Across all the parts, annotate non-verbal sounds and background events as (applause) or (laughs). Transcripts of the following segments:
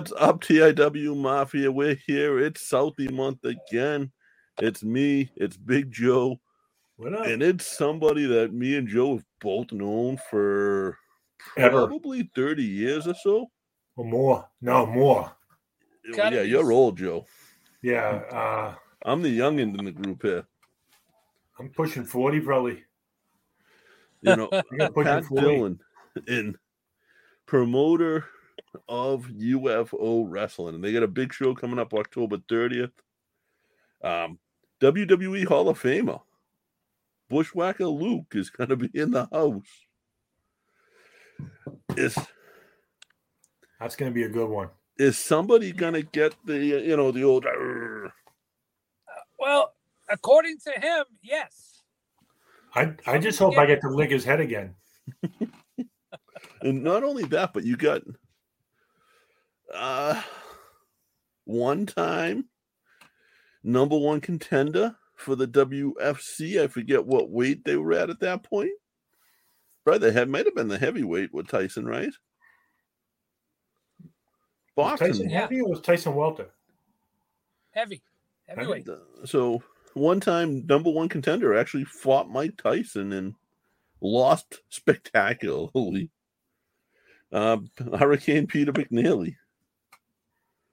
What's up, TIW Mafia? We're here. It's Southie month again. It's me, it's Big Joe, What up? and it's somebody that me and Joe have both known for Ever. probably 30 years or so. Or more? No, more. Gotta yeah, be you're old, Joe. Yeah, uh, I'm the youngin in the group here. I'm pushing forty probably. You know, (laughs) I got Pat 40. Dillon, in promoter of UFO wrestling, and they got a big show coming up October 30th. Um, WWE Hall of Famer Bushwhacker Luke is going to be in the house. Is That's going to be a good one. is somebody going to get the you know the old? "Arr"? Well, according to him, yes. I I just hope I get to lick his head again. (laughs) And not only that, but you got uh one time number one contender for the WFC. I forget what weight they were at at that point. Probably they had might have been the heavyweight with Tyson, right? Was Boxing. Tyson yeah. heavy or was Tyson Welter? Heavy. Heavyweight. So one time number one contender actually fought Mike Tyson and lost (laughs) spectacularly. Uh, Hurricane Peter McNeeley.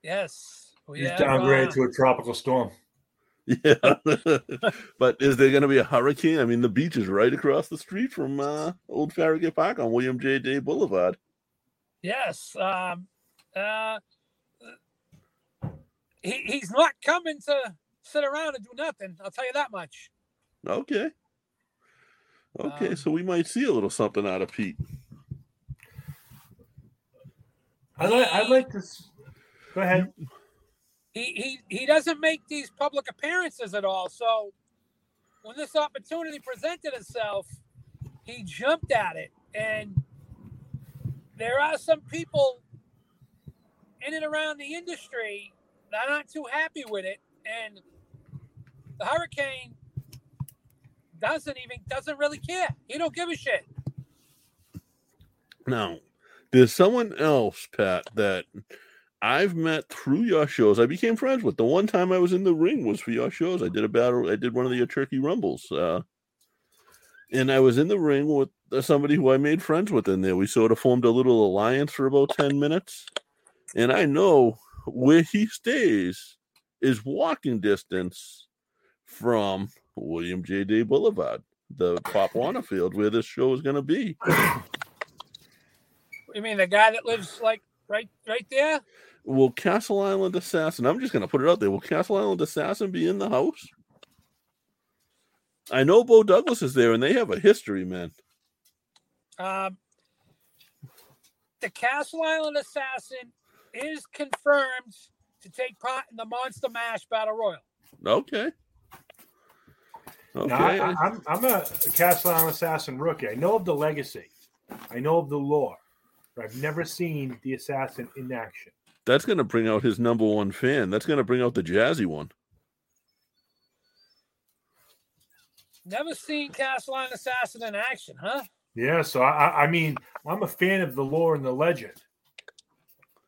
Yes. We He's downgraded to a tropical storm. (laughs) Yeah, (laughs) but is there going to be a hurricane? I mean, the beach is right across the street from uh, Old Farragut Park on William J. Day Boulevard. Yes. Um, uh, he, he's not coming to sit around and do nothing. I'll tell you that much. Okay, okay, Um, so we might see a little something out of Pete. I like I like this. Go ahead. He, he he doesn't make these public appearances at all. So when this opportunity presented itself, he jumped at it. And there are some people in and around the industry that aren't too happy with it. And the hurricane doesn't even doesn't really care. He don't give a shit. Now, there's someone else, Pat, that I've met through your shows. I became friends with. The one time I was in the ring was for your shows. I did a battle. I did one of the Turkey Rumbles, uh, and I was in the ring with uh, somebody who I made friends with in there. We sort of formed a little alliance for about ten minutes, and I know where he stays is walking distance from William J. Day Boulevard, the Pop Warner Field, where this show is going to be. You mean the guy that lives like right right there? Will Castle Island Assassin? I'm just gonna put it out there. Will Castle Island Assassin be in the house? I know Bo Douglas is there, and they have a history, man. Um, the Castle Island Assassin is confirmed to take part in the Monster Mash Battle Royal. Okay. Okay. Now, I, I, I'm I'm a Castle Island Assassin rookie. I know of the legacy. I know of the lore. But I've never seen the assassin in action. That's gonna bring out his number one fan. That's gonna bring out the jazzy one. Never seen Castle Island Assassin in action, huh? Yeah, so I, I- I mean, I'm a fan of the lore and the legend.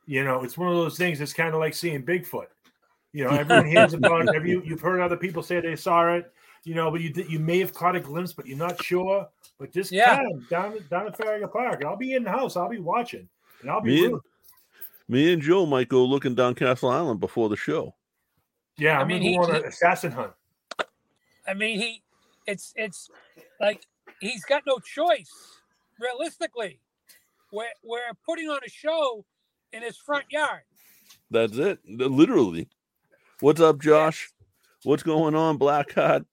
You know, it's one of those things that's kind of like seeing Bigfoot. You know, everyone hears (laughs) about it. Have you, you've heard other people say they saw it. You know, but you you may have caught a glimpse, but you're not sure. But just Yeah. come down down at Farragut Park. I'll be in the house. I'll be watching, and I'll be Me and, rooting. Me and Joe might go looking down Castle Island before the show. Yeah, I I'm mean, gonna he- go on an assassin hunt. I mean, he, it's it's like he's got no choice. Realistically, we're we're putting on a show in his front yard. That's it. Literally. What's up, Josh? What's going on, Blackheart?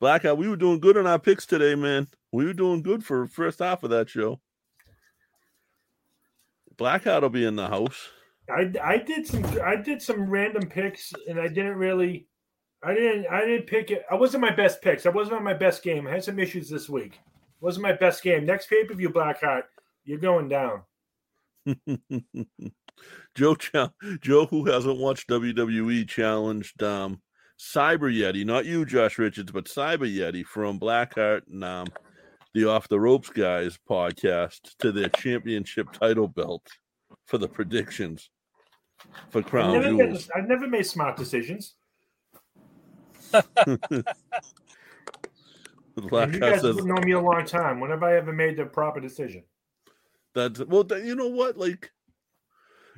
Blackheart, we were doing good on our picks today, man. We were doing good for first half of that show. Blackheart will be in the house. I, I did some I did some random picks, and I didn't really. I didn't I didn't pick it. I wasn't my best picks. I wasn't on my best game. I had some issues this week. Wasn't my best game. Next pay per view, Blackheart, you're going down. (laughs) Joe, Ch- Joe, who hasn't watched WWE, challenged um, Cyber Yeti, not you, Josh Richards, but Cyber Yeti from Blackheart and um, the Off the Ropes guys podcast to their championship title belt for the predictions. for I've crown never, jewels. I've never made smart decisions. (laughs) You guys have known me a long time. When have I ever made the proper decision? That's well, you know what? Like,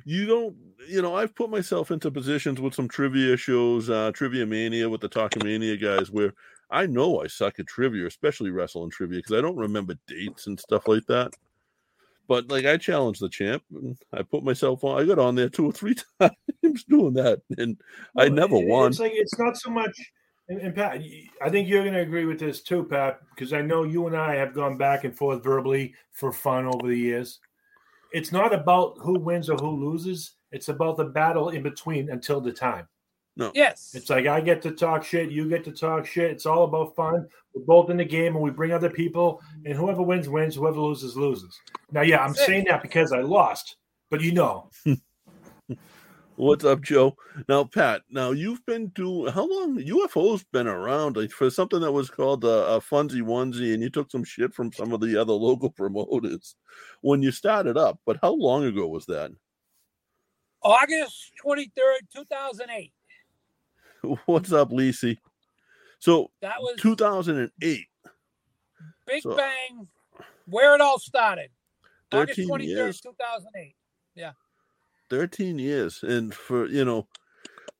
you don't, you know, I've put myself into positions with some trivia shows, uh, Trivia Mania with the Talking Mania guys, where I know I suck at trivia, especially wrestling trivia, because I don't remember dates and stuff like that. But like, I challenged the champ, and I put myself on. I got on there two or three (laughs) times doing that, and I never it- won. It's like it's not so much. And, and Pat, I think you're going to agree with this too, Pat, because I know you and I have gone back and forth verbally for fun over the years. It's not about who wins or who loses. It's about the battle in between until the time. Yes. It's like I get to talk shit, you get to talk shit. It's all about fun. We're both in the game, and we bring other people, and whoever wins wins. Whoever loses loses. Now, yeah, I'm saying that because I lost, but you know, (laughs) What's up, Joe? Now, Pat. Now you've been doing how long? UFO's been around like for something that was called a, a funsy onesie, and you took some shit from some of the other (laughs) local promoters when you started up. But how long ago was that? August 23rd, 2008. (laughs) What's up, Lisi? So That was 2008, Big so- Bang, where it all started. August 13 23rd, years. 2008. Yeah. 13 years, and for you know,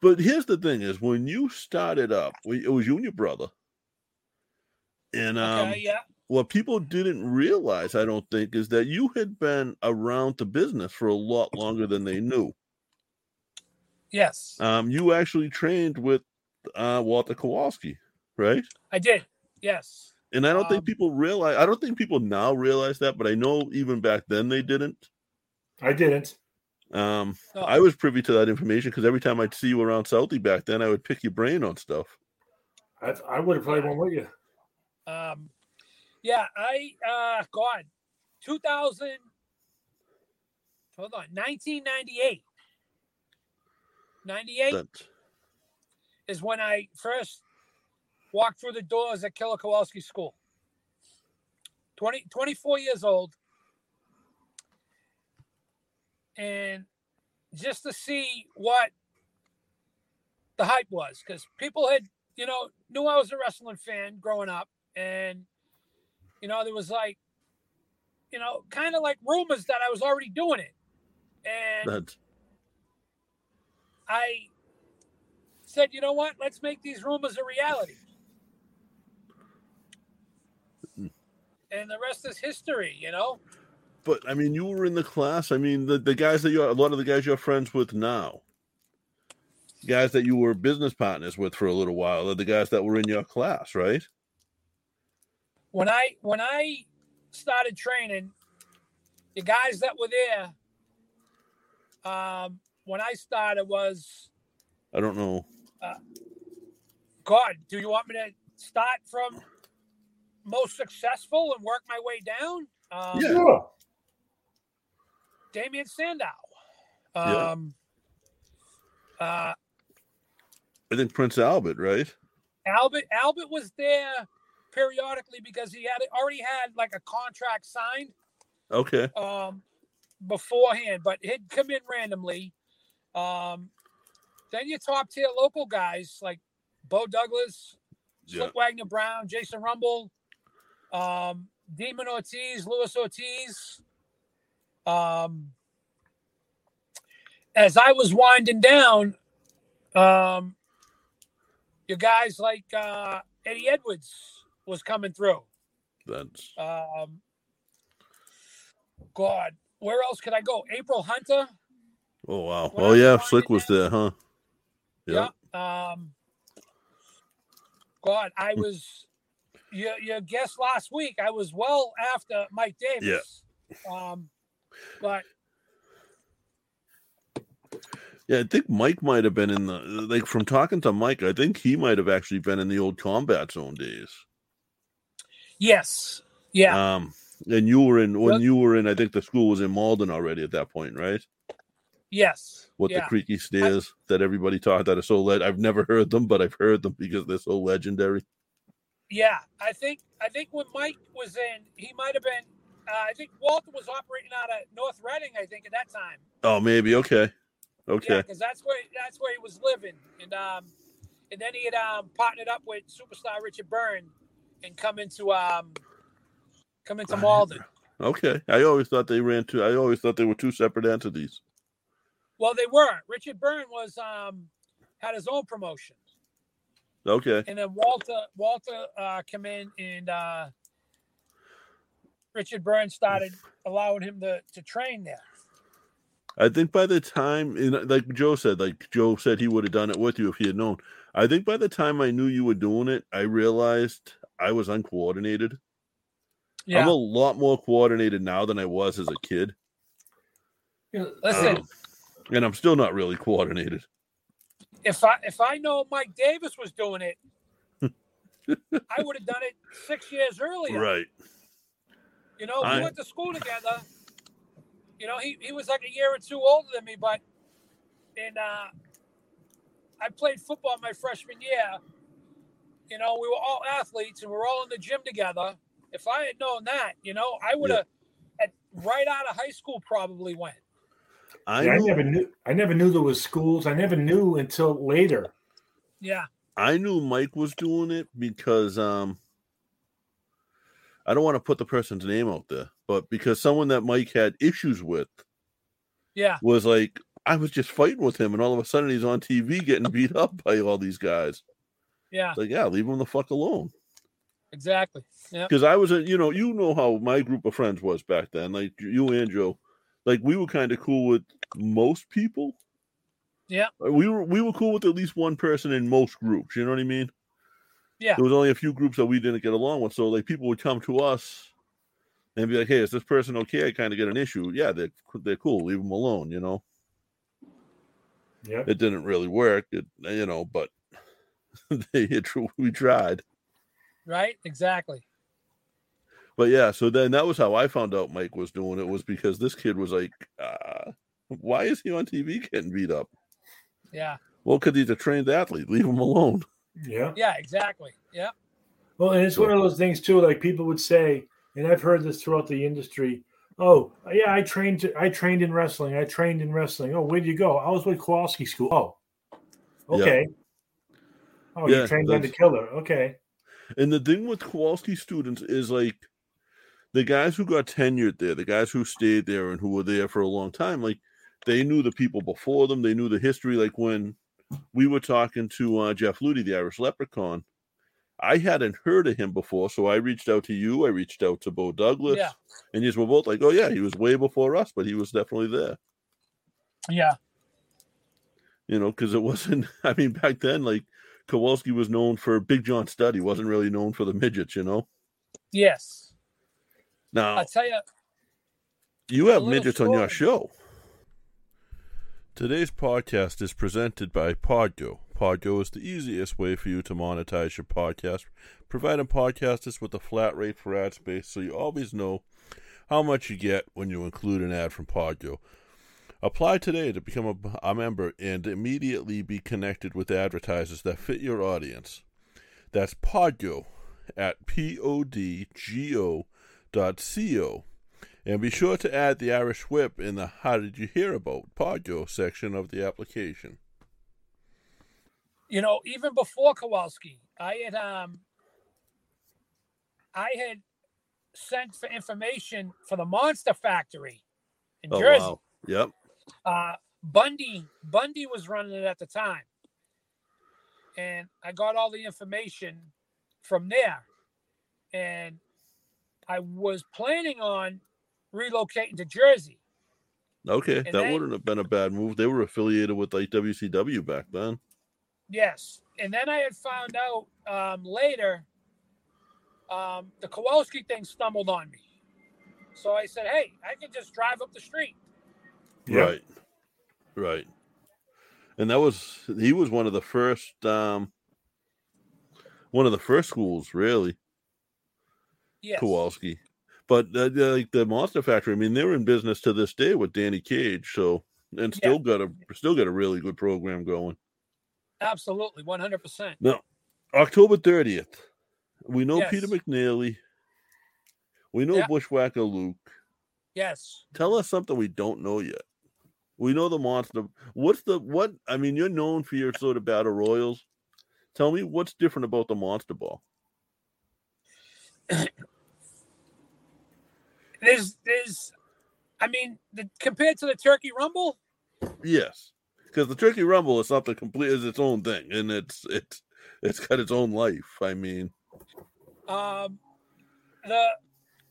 but here's the thing: is when you started up, it was you and your brother, and um. Okay, yeah. what people didn't realize, I don't think, is that you had been around the business for a lot longer than they knew. Yes, Um, you actually trained with uh, Walter Kowalski, right? I did. Yes. And I don't Um, think people realize. I don't think people now realize that, but I know even back then they didn't. I didn't. Um, No, I was privy to that information because every time I'd see you around Southie back then, I would pick your brain on stuff. I, I would have played one with you. Um, yeah, I uh, God, 2000. Hold on, 1998. 98 That is when I first walked through the doors at Killer Kowalski School. 20, 24 years old. And just to see what the hype was, because people had, you know, knew I was a wrestling fan growing up. And, you know, there was like, you know, kind of like rumors that I was already doing it. And that I said, you know what? Let's make these rumors a reality. And the rest is history, you know? but I mean, you were in the class. I mean, the, the guys that you're a lot of the guys you're friends with now, guys that you were business partners with for a little while, are the guys that were in your class, right? When I when I started training, the guys that were there, um, when I started was I don't know. God, do you want me to start from most successful and work my way down? Um, Yeah. Sure. Damien Sandow. Yeah. Um, uh, I think Prince Albert, right? Albert Albert was there periodically because he had already had like a contract signed Okay. um, beforehand, but he'd come in randomly. Um, then your top tier local guys like Bo Douglas, Yeah. Slyck Wagner Brown, Jason Rumble, um, Demon Ortiz, Luis Ortiz. Um, as I was winding down, um, your guys like uh, Eddie Edwards was coming through. That's Um, God, where else could I go? April Hunter. Oh wow. When Oh yeah, Slick was there, huh? Yeah. Yeah. Um, God, I was your your guest last week. I was well after Mike Davis. Yes. Um, but Yeah, I think Mike might have been in the like from talking to Mike, I think he might have actually been in the old combat zone days. yes, yeah, Um and you were in when you were in I think the school was in Malden already at that point, right? Yes, What yeah. the creaky stairs that everybody taught that are so le- I've never heard them, but I've heard them because they're so legendary. Yeah, I think I think when Mike was in, he might have been. Uh, I think Walter was operating out of North Reading. I think at that time. Oh, maybe okay. Okay. because that's where that's where he was living, and um, and then he had um partnered up with superstar Richard Byrne, and come into um, come into Malden. Okay. I always thought they ran two. I always thought they were two separate entities. Well, they weren't. Richard Byrne was um had his own promotion, Okay. and then Walter Walter uh, come in and uh, Richard Byrne started allowing him to to train there. I think by the time, like Joe said, like Joe said, he would have done it with you if he had known. I think by the time I knew you were doing it, I realized I was uncoordinated. Yeah. I'm a lot more coordinated now than I was as a kid, Listen, Um, and I'm still not really coordinated. if I if I know Mike Davis was doing it, (laughs) I would have done it six years earlier. Right. You know, I- we went to school together. You know, he, he was like a year or two older than me, but and uh, I played football my freshman year. You know, we were all athletes and we were all in the gym together. If I had known that, you know, I would have at right out of high school probably went. I yeah, I never knew. I never knew there was schools. I never knew until later. Yeah. I knew Mike was doing it because um I don't want to put the person's name out there, but because someone that Mike had issues with Yeah. was like, I was just fighting with him, and all of a sudden he's on TV getting (laughs) beat up by all these guys. Yeah. Like, yeah, leave him the fuck alone. Exactly. Yeah. Because I was, a, you know, you know how my group of friends was back then. Like you and Joe, like we were kind of cool with most people. Yeah. Uh, we were we were cool with at least one person in most groups. You know what I mean? Yeah. There was only a few groups that we didn't get along with, so like people would come to us and be like, "Hey, is this person okay? I kind of get an issue. Yeah, they're they're cool. Leave them alone." You know, Yeah. it didn't really work. It, you know, but (laughs) they we tried. Right. Exactly. But yeah, so then that was how I found out Mike was doing it was because this kid was like, uh, "Why is he on TV getting beat up?" Yeah. Well, because he's a trained athlete. Leave him alone. Yeah. Yeah. Exactly. Yeah. Well, and it's one of those things too. Like people would say, and I've heard this throughout the industry. Oh, yeah, I trained. I trained in wrestling. I trained in wrestling. Oh, where'd you go? I was with Kowalski School. Oh, Yeah. okay. Oh, Yeah, you trained under that's- Killer. Okay. And the thing with Kowalski students is like the guys who got tenured there, the guys who stayed there and who were there for a long time, like they knew the people before them. They knew the history. Like when we were talking to uh, Jeff Ludy, the Irish Leprechaun, I hadn't heard of him before, so I reached out to you. I reached out to Bo Douglas, Yeah. and you were both like, "Oh yeah, he was way before us, but he was definitely there." Yeah. You know, because it wasn't. (laughs) I mean, back then, like Kowalski was known for Big John Studd. He wasn't really known for the midgets. You know. Yes. Now I'll tell you. You have midgets on your show. Today's podcast is presented by Podgo. Podgo is the easiest way for you to monetize your podcast, providing podcasters with a flat rate for ad space so you always know how much you get when you include an ad from Podgo. Apply today to become a, a member and immediately be connected with advertisers that fit your audience. That's Podgo at P-O-D-G-O dot C-O. And be sure to add the Irish Whip in the How Did You Hear About Podgo section of the application. you know, even before Kowalski, I had um I had sent for information for the Monster Factory in Jersey. Oh, Yep. Uh Bundy Bundy was running it at the time. And I got all the information from there. And I was planning on relocating to Jersey. Okay. And that then- wouldn't have been a bad move. They were affiliated with like WCW back then. Yes. And then I had found out um, later um, the Kowalski thing stumbled on me. So I said, hey, I can just drive up the street. Yeah. Right. Right. And that was he was one of the first um one of the first schools, really, Yes. Kowalski. But uh, the- like the Monster Factory, I mean, they're in business to this day with Danny Cage, so and still got a still got a really good program going. Absolutely. 100%. Now, October 30th. We know Yes. Peter McNeeley. We know Yeah. Bushwhacker Luke. Yes. Tell us something we don't know yet. We know the monster. What's the what? I mean, you're known for your sort of battle royals. Tell me what's different about the monster ball. (clears throat) There's, there's, I mean, the, compared to the Turkey Rumble, Yes, because the Turkey Rumble is something complete is its own thing, and it's it's it's got its own life. I mean, um, the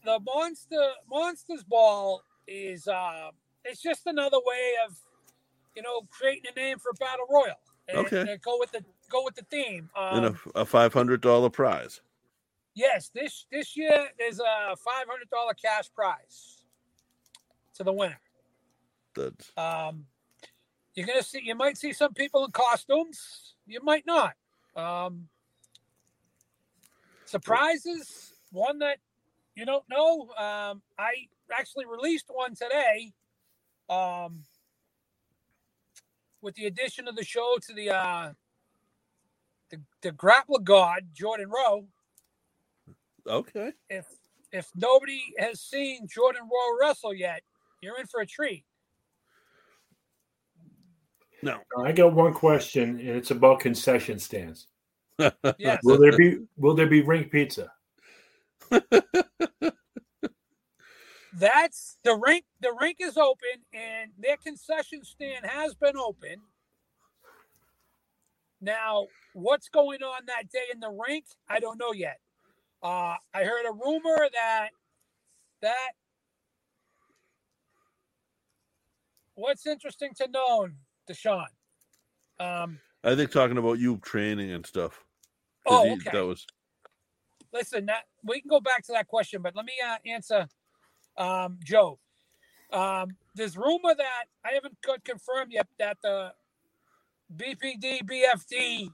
the monster monsters ball is uh, it's just another way of, you know, creating a name for battle royal. And, Okay. and go with the go with the theme. and Um, a, a five hundred dollar prize. Yes, this this year there's a five hundred dollar cash prize to the winner. That's Um, you're gonna see. You might see some people in costumes. You might not. Um, surprises. One that you don't know. Um, I actually released one today. Um, with the addition of the show to the uh, the, the grappler god Jordan Rowe. Okay. If if nobody has seen Jordan Rowe wrestle yet, you're in for a treat. No. I got one question, and it's about concession stands. Yes. Will there be will there be rink pizza? (laughs) That's the rink. The rink is open, and their concession stand has been open. Now, what's going on that day in the rink? I don't know yet. Uh, I heard a rumor that that. What's interesting to know, Deshaun? Um, I think talking about you training and stuff. Oh, he- okay. That was listen, that we can go back to that question, but let me uh, answer um, Joe. Um, there's rumor that I haven't got confirmed yet that the BPD BFD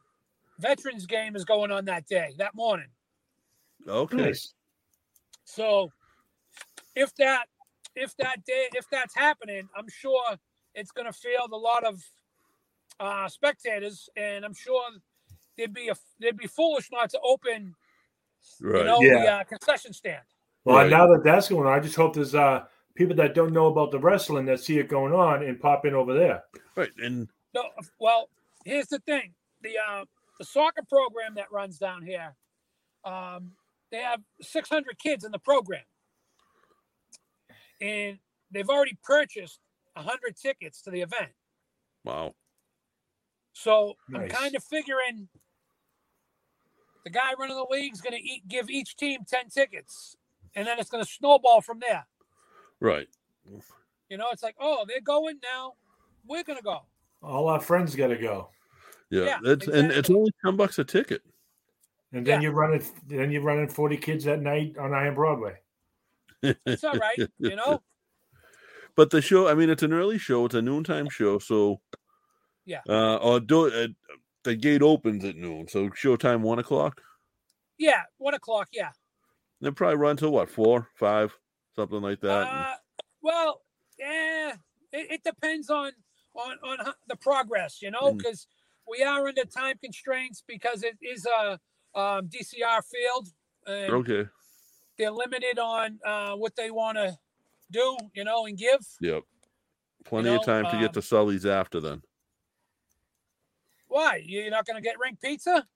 Veterans game is going on that day, that morning. Okay. Nice. So if that if that day if that's happening, I'm sure it's going to field a lot of uh, spectators, and I'm sure they'd be a, they'd be foolish not to open Right. you know the Yeah. uh, concession stand. Well, Right. now that that's going on, I just hope there's uh, people that don't know about the wrestling that see it going on and pop in over there. Right. And No, well, here's the thing: the uh, the soccer program that runs down here, um, they have 600 kids in the program, and they've already purchased 100 tickets to the event. wow. So I'm kind of figuring the guy running the league's going to eat, give each team 10 tickets, and then it's going to snowball from there. Right. You know, it's like, oh, they're going now, we're going to go. All our friends got to go, Yeah. Yeah, it's and it's only ten bucks a ticket. And then Yeah. you're running. Then you're running 40 kids that night on Iron Broadway. It's all right, you (laughs) know. But the show, I mean, it's an early show. It's a noontime show, so Yeah. Uh, or do uh, the gate opens at noon, so showtime one o'clock. Yeah, one o'clock. Yeah. They probably run till what four, five, something like that. Uh, well, yeah, it, it depends on on on the progress, you know, Mm. because we are under time constraints because it is a um, DCR field, and okay. they're limited on uh, what they want to do, you know, and give. Yep. Plenty know, of time to um, get to Sully's after then. Why? You're not going to get ring pizza?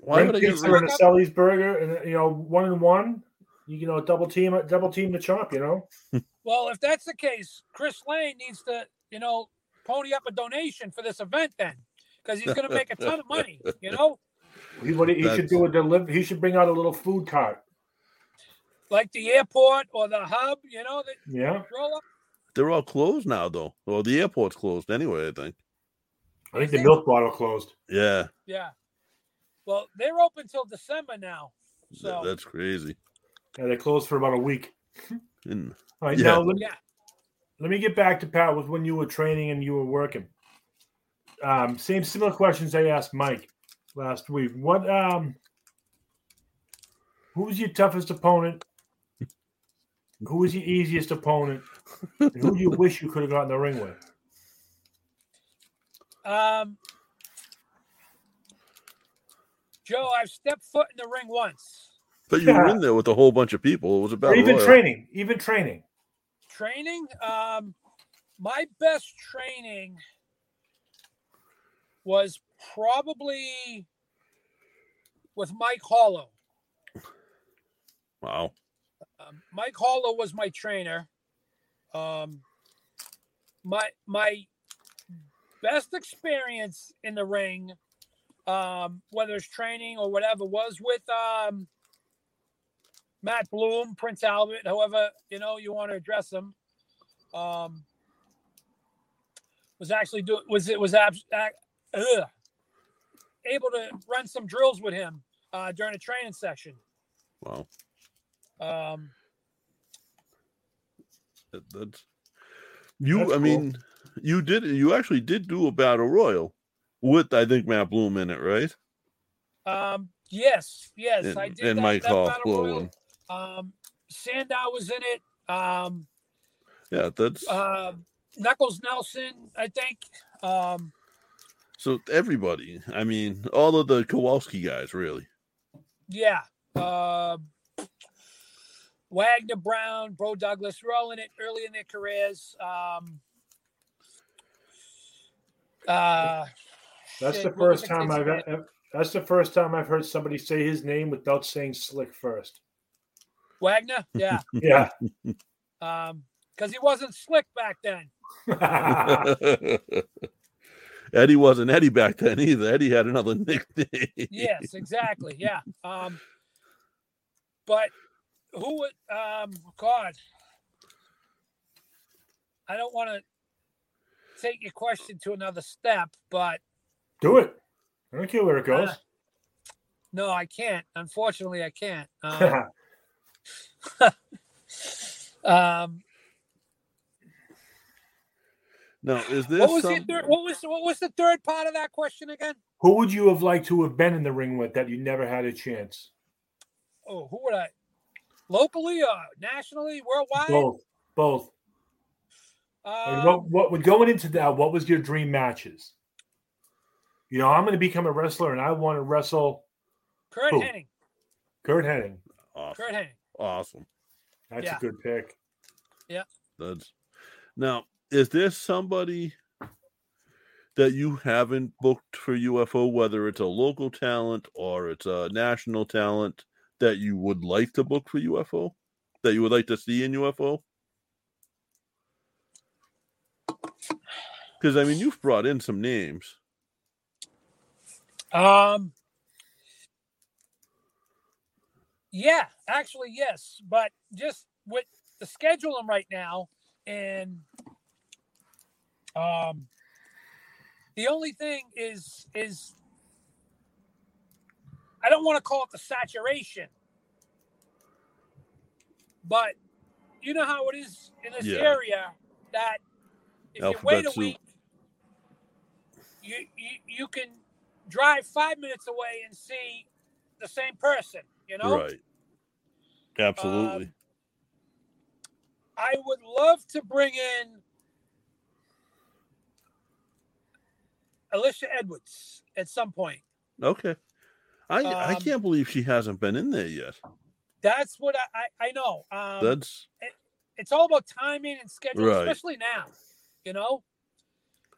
Why Rink would I get pizza rid and a Sully's burger, and you know, one and one. You know, double team, double team the chop. You know, Well, if that's the case, Chris Lane needs to, you know, pony up a donation for this event then, because he's going to make a ton of money, you know. (laughs) he what he should do a deliver. He should bring out a little food cart. like the airport or the hub, you know, that Yeah, roll up. They're all closed now, though. Well, the airport's closed anyway. I think. I think the milk bottle closed. Yeah, Yeah. Well, they're open till December now. th- So that's crazy. Yeah, they closed for about a week. And All right, Yeah. now let, yeah. let me get back to Pat with when you were training and you were working. Um, same similar questions I asked Mike last week. What um, who was your toughest opponent? Who was your easiest opponent? And who do you wish you could have gotten the ring with? Um Joe, I've stepped foot in the ring once. but you were in there with a whole bunch of people. It was about even training, even training. Training, um my best training was probably with Mike Hollow. Wow. Um, Mike Hollow was my trainer. Um, my my best experience in the ring, um, whether it's training or whatever, was with um, Matt Bloom, Prince Albert, however you know you want to address him. Um, was actually do was it was ab- uh, ugh, able to run some drills with him uh, during a training session. Wow. Um, That, that's you. That's I cool. mean, you did. You actually did do a battle royal with I think Matt Bloom in it, right? um, yes, yes, And, I did. and that, Mike Hall. battle Blow royal. one. Um, Sandow was in it. Um, Yeah, that's uh, Knuckles Nelson, I think. Um, so everybody. I mean, all of the Kowalski guys, really. yeah. Uh, Wagner Brown, Bo Douglas, were all in it early in their careers. Um, uh, That's shit, the first time? I've ever, that's the first time I've heard somebody say his name without saying slick first. Wagner, yeah, (laughs) Yeah. um, because he wasn't slick back then. (laughs) (laughs) Eddie wasn't Eddie back then either. Eddie had another (laughs) nickname. yes, exactly. Yeah. Um, but who would, um, God, I don't want to take your question to another step, but Do it. I don't care where it goes. uh, no, I can't. Unfortunately, I can't. (laughs) Um, (laughs) um, Now, is this what was some- the third? What was what was the third part of that question again? Who would you have liked to have been in the ring with that you never had a chance? Oh, who would I? Locally or nationally, worldwide? Both. Both. Um, what, what, what- going into that, what was your dream matches? You know, I'm going to become a wrestler and I want to wrestle Curt who? Hennig. Curt Hennig. awesome? Curt Hennig. Awesome. That's Yeah. a good pick. Yeah. That's now. Is there somebody that you haven't booked for UFO, whether it's a local talent or it's a national talent that you would like to book for UFO, that you would like to see in UFO? Because I mean, you've brought in some names. Um. Yeah, actually, yes, but just with the scheduling right now, and um, the only thing is is I don't want to call it the saturation, but you know how it is in this Yeah. area that if you wait a soup. week, you, you you can drive five minutes away and see the same person. You know, Right. Absolutely. Um, I would love to bring in Alisha Edwards at some point. okay. I I um, can't believe she hasn't been in there yet. That's what I I, I know. Um, That's it's all about timing and schedule, Right. especially now. You know,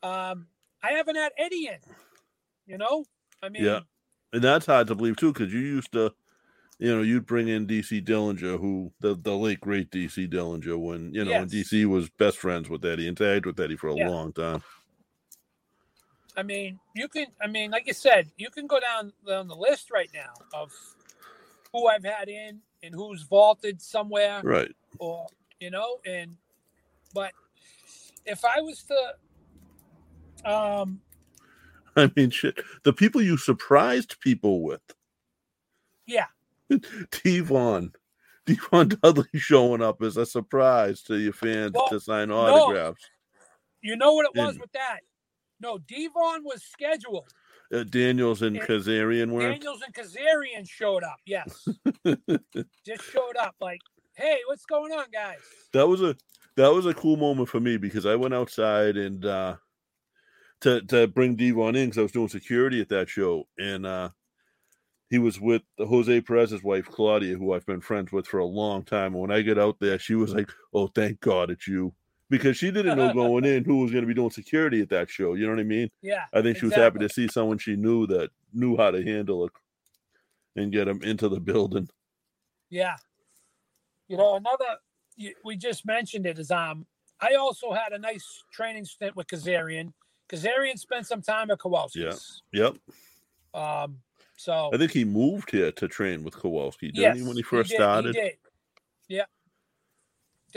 um, I haven't had Eddie in. You know, I mean, Yeah. and that's hard to believe too, because you used to, you know, you'd bring in DC Dillinger, who the the late great DC Dillinger, when you know when DC was best friends with Eddie and tagged with Eddie for a Yeah. long time. I mean, you can. I mean, like you said, you can go down down the list right now of who I've had in and who's vaulted somewhere. Right. or you know and but if i was to um (laughs) I mean, shit. The people you surprised people with, yeah (laughs) D-Von, D-Von Dudley showing up as a surprise to your fans Well, to sign no. autographs. you know what it was And- with that no devon was scheduled. Uh, Daniels and And Kazarian weren't. daniels and kazarian showed up yes. (laughs) Just showed up like hey what's going on guys? That was a that was a cool moment for me because I went outside and uh to to bring D-Von in because I was doing security at that show. And uh he was with Jose Perez's wife Claudia, who I've been friends with for a long time. And when I get out there, she was like, "Oh, thank God it's you," because she didn't know (laughs) going in who was going to be doing security at that show. You know what I mean? Yeah. I think she was happy to see someone she knew that knew how to handle it and get them into the building. Yeah. You know, another we just mentioned it is um I also had a nice training stint with Kazarian. Kazarian spent some time at Kowalski's. Yep. Um so I think he moved here to train with Kowalski, didn't yes, he, when he first did, started? He. Yeah.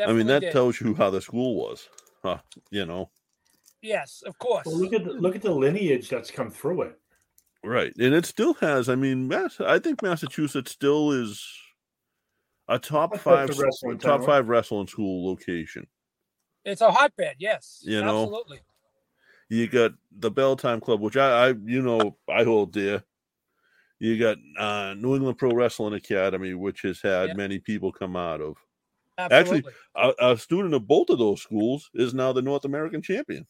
I mean, that did. tells you how the school was. Huh, you know, yes, of course. Well, look at the, look at the lineage that's come through it. right. And it still has, I mean, Mass, I think Massachusetts still is a top That's five, the wrestling top town. five wrestling school location. It's a hotbed, yes. You know, absolutely. You got the Bell Time Club, which I, I you know, I hold dear. You got uh, New England Pro Wrestling Academy, which has had Yeah. many people come out of. Absolutely. A, a student of both of those schools is now the North American champion.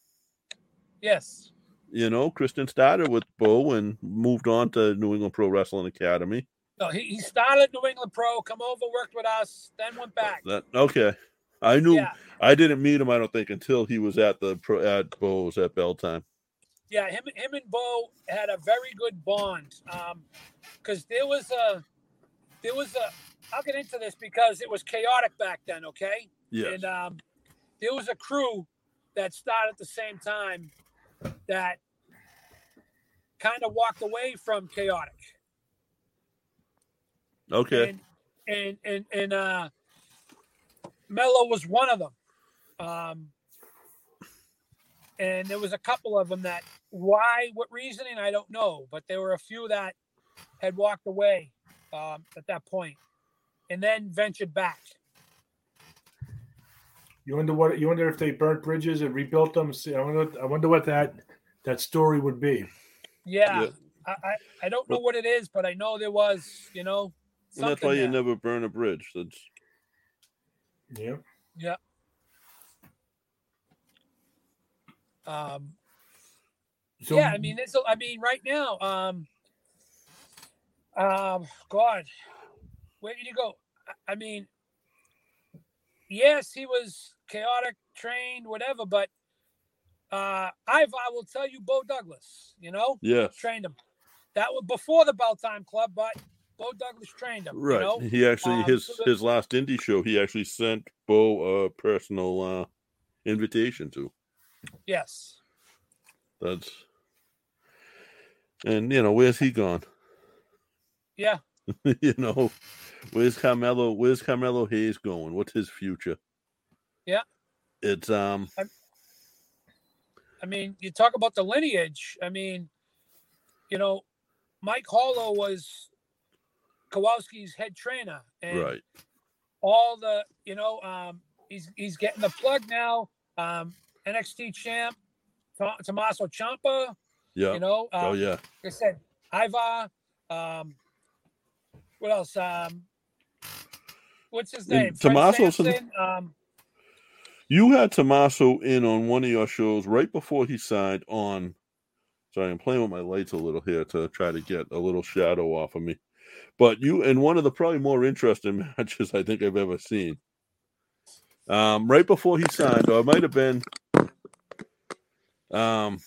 yes. You know, Kristen started with Bo and moved on to New England Pro Wrestling Academy. No, he, he started New England Pro, come over, worked with us, then went back. That okay. I knew Yeah, I didn't meet him. I don't think until he was at the pro at Bo's at Bell Time. yeah. Him, him and Bo had a very good bond. Um, because there was a, there was a. I'll get into this because it was chaotic back then. Okay. Yes. And um, there was a crew that started at the same time that kind of walked away from chaotic. okay. And and and and uh Mello was one of them. Um and there was a couple of them that why what reasoning I don't know, but there were a few that had walked away um at that point and then ventured back. You wonder what you wonder if they burnt bridges and rebuilt them. See, I wonder. I wonder what that that story would be. Yeah. Yeah. I, I I don't know what it is, but I know there was, you know, And that's something why you never burn a bridge. That's Yeah. Yeah. Um So yeah, I mean, it's. I mean, right now, um, um, God, where did you go? I- I mean, yes, he was chaotic, trained, whatever, but uh, I've I will tell you, Bo Douglas, you know, yeah, trained him. That was before the Bell Time Club, but Bo Douglas trained him. Right. You know? He actually Um, his so the- his last indie show he actually sent Bo a personal uh invitation to. Yes. That's and you know, where's he gone? Yeah. (laughs) you know, where's Carmelo? Where's Carmelo Hayes going? What's his future? Yeah. It's um I mean, you talk about the lineage. I mean, you know, Mike Hollow was Kowalski's head trainer, and right. all the, you know, um, he's he's getting the plug now. Um, NXT champ, To- Tommaso Ciampa. Yeah. You know, um, oh yeah. like I said, Ivar. Um, what else? Um, what's his name? In- um, You had Tommaso in on one of your shows right before he signed on. Sorry, I'm playing with my lights a little here to try to get a little shadow off of me. But you in one of the probably more interesting (laughs) matches I think I've ever seen. Um, right before he signed, or it might have been um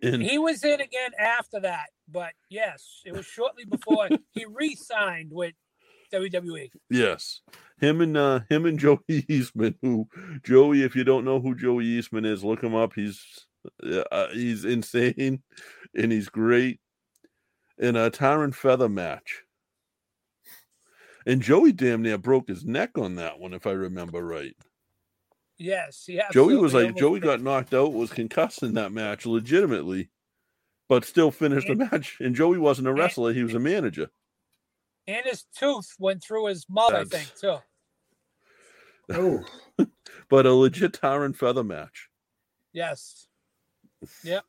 He was in again after that, but yes, it was shortly before (laughs) he re-signed with. WWE. Yes. Him and uh him and (laughs) Joey Eastman, who Joey, if you don't know who Joey Eastman is, look him up. He's uh, he's insane and he's great in a tar and feather match. And Joey damn near broke his neck on that one, if I remember right. Yes, yeah. Joey was like Joey got knocked out, was concussed in that match legitimately, but still finished the match. And Joey wasn't a wrestler, he was a manager. and his tooth went through his mouth, I That's- think, too. Oh, (laughs) But a legit tar and feather match. Yes, (sighs) Yep.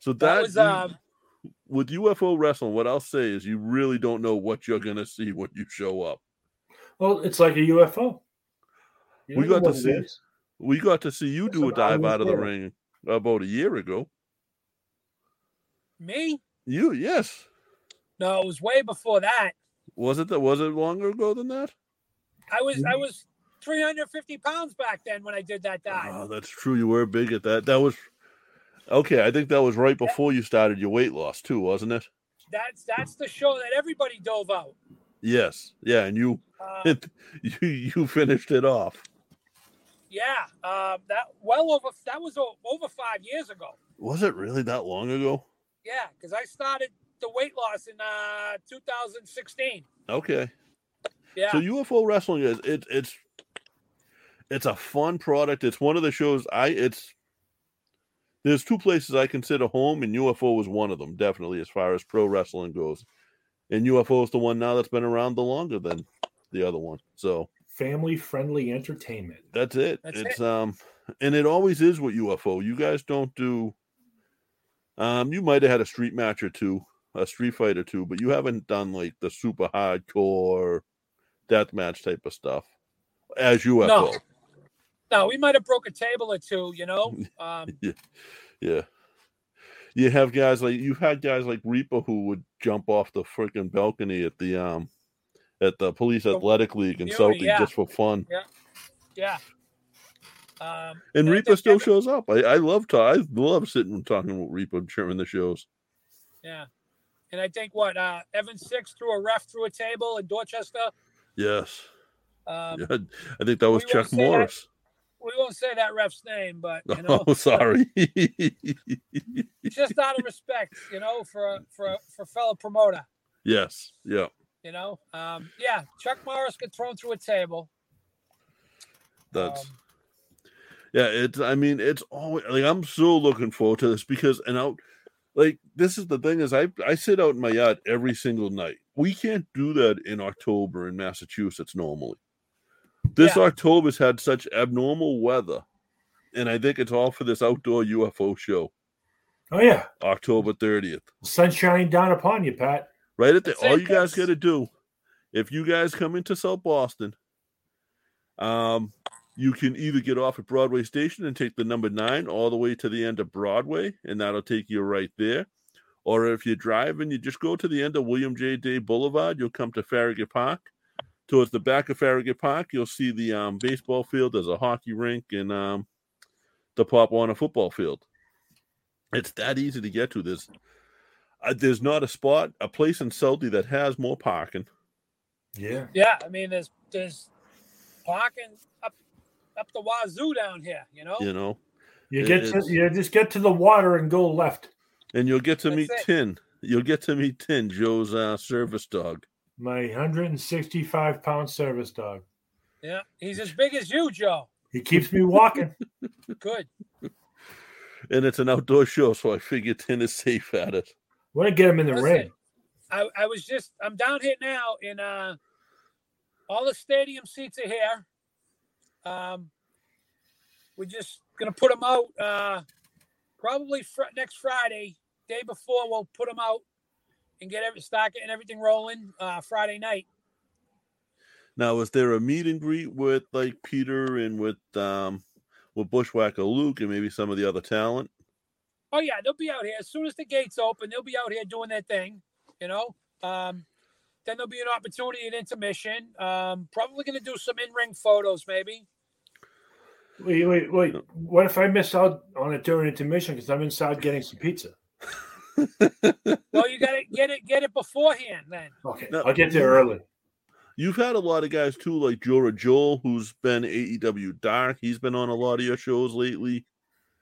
So that, that, was um. with UFO wrestling, what I'll say is you really don't know what you're gonna see when you show up. well, it's like a UFO. You We got to see- We got to see you That's do a dive out of the ring about a year ago. Me? You yes. No, it was way before that. Was it that was it longer ago than that? I was I was 350 pounds back then when I did that dive. Oh, that's true. You were big at that. That was okay. I think that was right before you started your weight loss too, wasn't it? That's that's the show that everybody dove out. Yes. Yeah, and you Uh, (laughs) you you finished it off. Yeah, um, that well over that was over five years ago. Was it really that long ago? Yeah, because I started the weight loss in uh, 2016. Okay. Yeah, So UFO wrestling is it, it's it's a fun product. It's one of the shows I it's there's two places I consider home, and UFO was one of them, definitely as far as pro wrestling goes. And UFO is the one now that's been around the longer than the other one. So Family friendly entertainment. that's it. That's it's um and it always is with UFO. You guys don't do um you might have had a street match or two, a street fight or two, but you haven't done like the super hardcore death match type of stuff as UFO. No. no, we might have broke a table or two. You know, (laughs) um, Yeah. You have guys like you've had guys like Reaper who would jump off the freaking balcony at the um at the police athletic league in Southie yeah. just for fun. yeah. Um, And Reaper still every- shows up. I, I love to I love sitting and talking with Reaper during the shows. Yeah. And I think what uh, Evan Six threw a ref through a table in Dorchester. Yes. Um, Yeah, I think that was Chuck say that. Morris. We won't say that ref's name, but you know, oh, (laughs) sorry. (laughs) just out of respect, you know, for for for fellow promoter. yes. Yeah. You know, um, yeah, Chuck Morris got thrown through a table. That's Um, yeah, it's I mean, it's always like I'm so looking forward to this because and out like this is the thing is I I sit out in my yacht every single night. We can't do that in October in Massachusetts normally. This Yeah. October's had such abnormal weather, and I think it's all for this outdoor UFO show, Oh yeah, October 30th. Sunshine down upon you, Pat. Right at the That's all it, you guys got to do, if you guys come into South Boston, um, you can either get off at Broadway Station and take the number nine all the way to the end of Broadway, and that'll take you right there. Or if you're driving, you just go to the end of William J. Day Boulevard. You'll come to Farragut Park. Towards the back of Farragut Park, you'll see the um, baseball field. There's a hockey rink and um, the Pop Warner football field. It's that easy to get to. There's uh, there's not a spot, a place in Southie that has more parking. Yeah. yeah, I mean, there's there's parking up up the wazoo down here. You know, You know, You get to you just get to the water and go left. and you'll get to That's meet it. Tin. You'll get to meet Tin, Joe's uh, service dog. My 165 pound service dog. yeah, he's as big as you, Joe. He keeps me walking. (laughs) Good. And it's an outdoor show, so I figure Tin is safe at it. Want to get him in the Listen, ring? I, I was just I'm down here now in uh all the stadium seats are here. Um we're just gonna put them out uh probably fr- next Friday, day before we'll put them out and get every start getting everything rolling uh Friday night. Now, is there a meet and greet with like Peter and with um with Bushwhacker Luke and maybe some of the other talent? Oh yeah, they'll be out here as soon as the gates open. They'll be out here doing their thing, you know. Um, then there'll be an opportunity at intermission. Um, probably going to do some in-ring photos, maybe. Wait, wait, wait. What if I miss out on it during intermission because I'm inside getting some pizza? (laughs) Well, you got to get it, get it beforehand. Then Okay, No. I'll get there early. You've had a lot of guys too, like Jora Johl, who's been AEW Dark. He's been on a lot of your shows lately.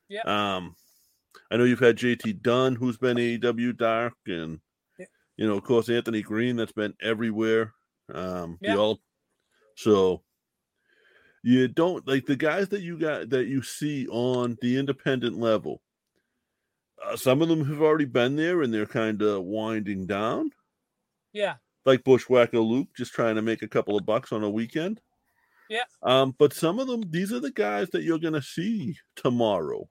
Yeah. Um, I know you've had JT Dunn, who's been AEW Dark, and Yeah. you know, of course, Anthony Green, that's been everywhere. Um, Yeah. the all so you don't like the guys that you got that you see on the independent level. Uh, some of them have already been there, and they're kind of winding down yeah, like Bushwhacker Luke, just trying to make a couple of bucks on a weekend. Yeah. Um, but some of them, these are the guys that you're gonna see tomorrow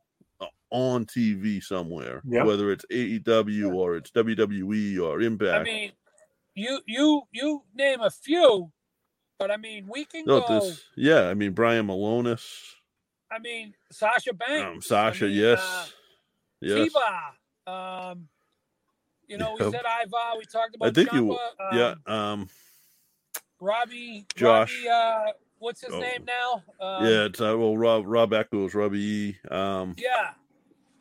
on TV somewhere, Yeah. whether it's AEW or it's WWE or Impact. I mean, you you you name a few, but I mean, we can No, go. this, yeah, I mean Brian Milonas, I mean, Sasha Banks, um, Sasha, I mean, yes, uh, yes, um, you know, Yeah. we said Ivar. We talked about. I think you- Ciampa, yeah. um, Um, Robbie, Josh. Robbie, uh, what's his Oh. name now? Um, yeah, it's uh, well Rob Rob Eckos, Robbie E. Um, yeah.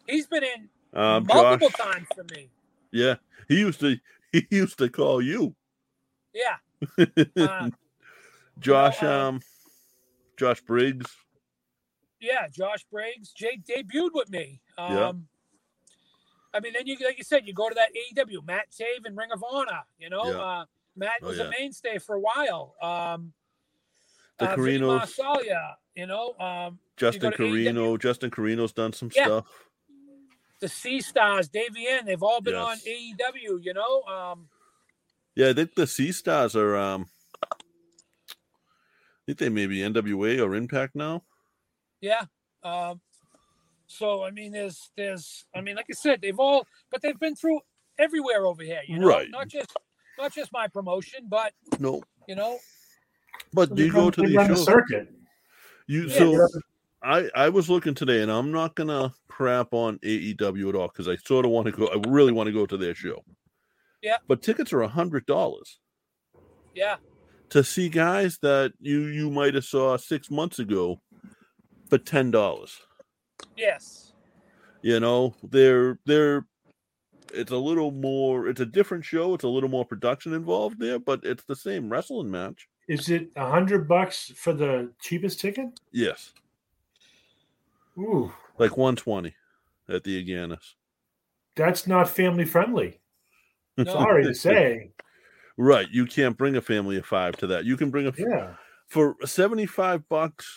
He's been in um multiple Josh. times for me. Yeah, he used to (laughs) he used to call you. Yeah. (laughs) Uh, Josh um, um Josh Briggs. Yeah, Josh Briggs. Jay debuted with me. Um, Yeah. I mean, then you like you said, you go to that AEW, Matt Taven and Ring of Honor. You know, Yeah. uh, Matt Oh, was yeah. a mainstay for a while. Um, The uh, Carinos. You know, um, Justin go to AEW. Carino. Justin Carino's done some Yeah. stuff. The Sea Stars, Davey N. They've all been on AEW. You know, um, Yeah, I think the Sea Stars are um I think they may be NWA or Impact now. yeah. Um, so I mean, there's, there's, I mean, like I said, they've all, but they've been through everywhere over here. You know, Right. not just, not just my promotion, but No. you know, But do you go to run the circuit. You Yeah. so I I was looking today, and I'm not gonna crap on AEW at all because I sort of want to go. I really want to go to their show. Yeah. But tickets are a hundred dollars yeah. to see guys that you you might have saw six months ago for ten dollars. Yes. You know, they're they're it's a little more. It's a different show. It's a little more production involved there, but it's the same wrestling match. Is it a hundred bucks for the cheapest ticket? Yes, Ooh, like one twenty at the Agganis. that's not family friendly. Sorry to say. (laughs) Right, you can't bring a family of five to that. You can bring a Yeah. for 75 bucks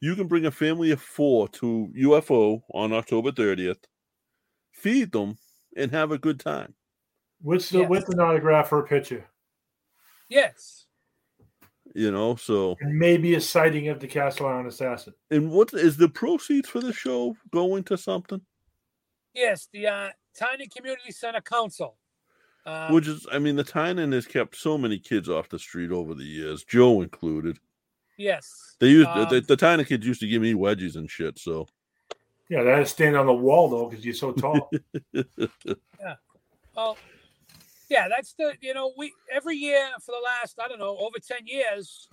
you can bring a family of four to ufo on october 30th feed them and have a good time With, the Yes. with an autograph or a picture? Yes. You know so And maybe a sighting of the Castle Island Assassin. and what is the proceeds for the show going to something Yes. The uh, Tynan Community Center Council. Um, which is i mean the tynan has kept so many kids off the street over the years joe included yes. they used Um, the, the tynan kids used to give me wedgies and shit so Yeah, that is stand on the wall though, because you're so tall. (laughs) Yeah. Well, yeah, that's the you know we every year for the last I don't know over ten years,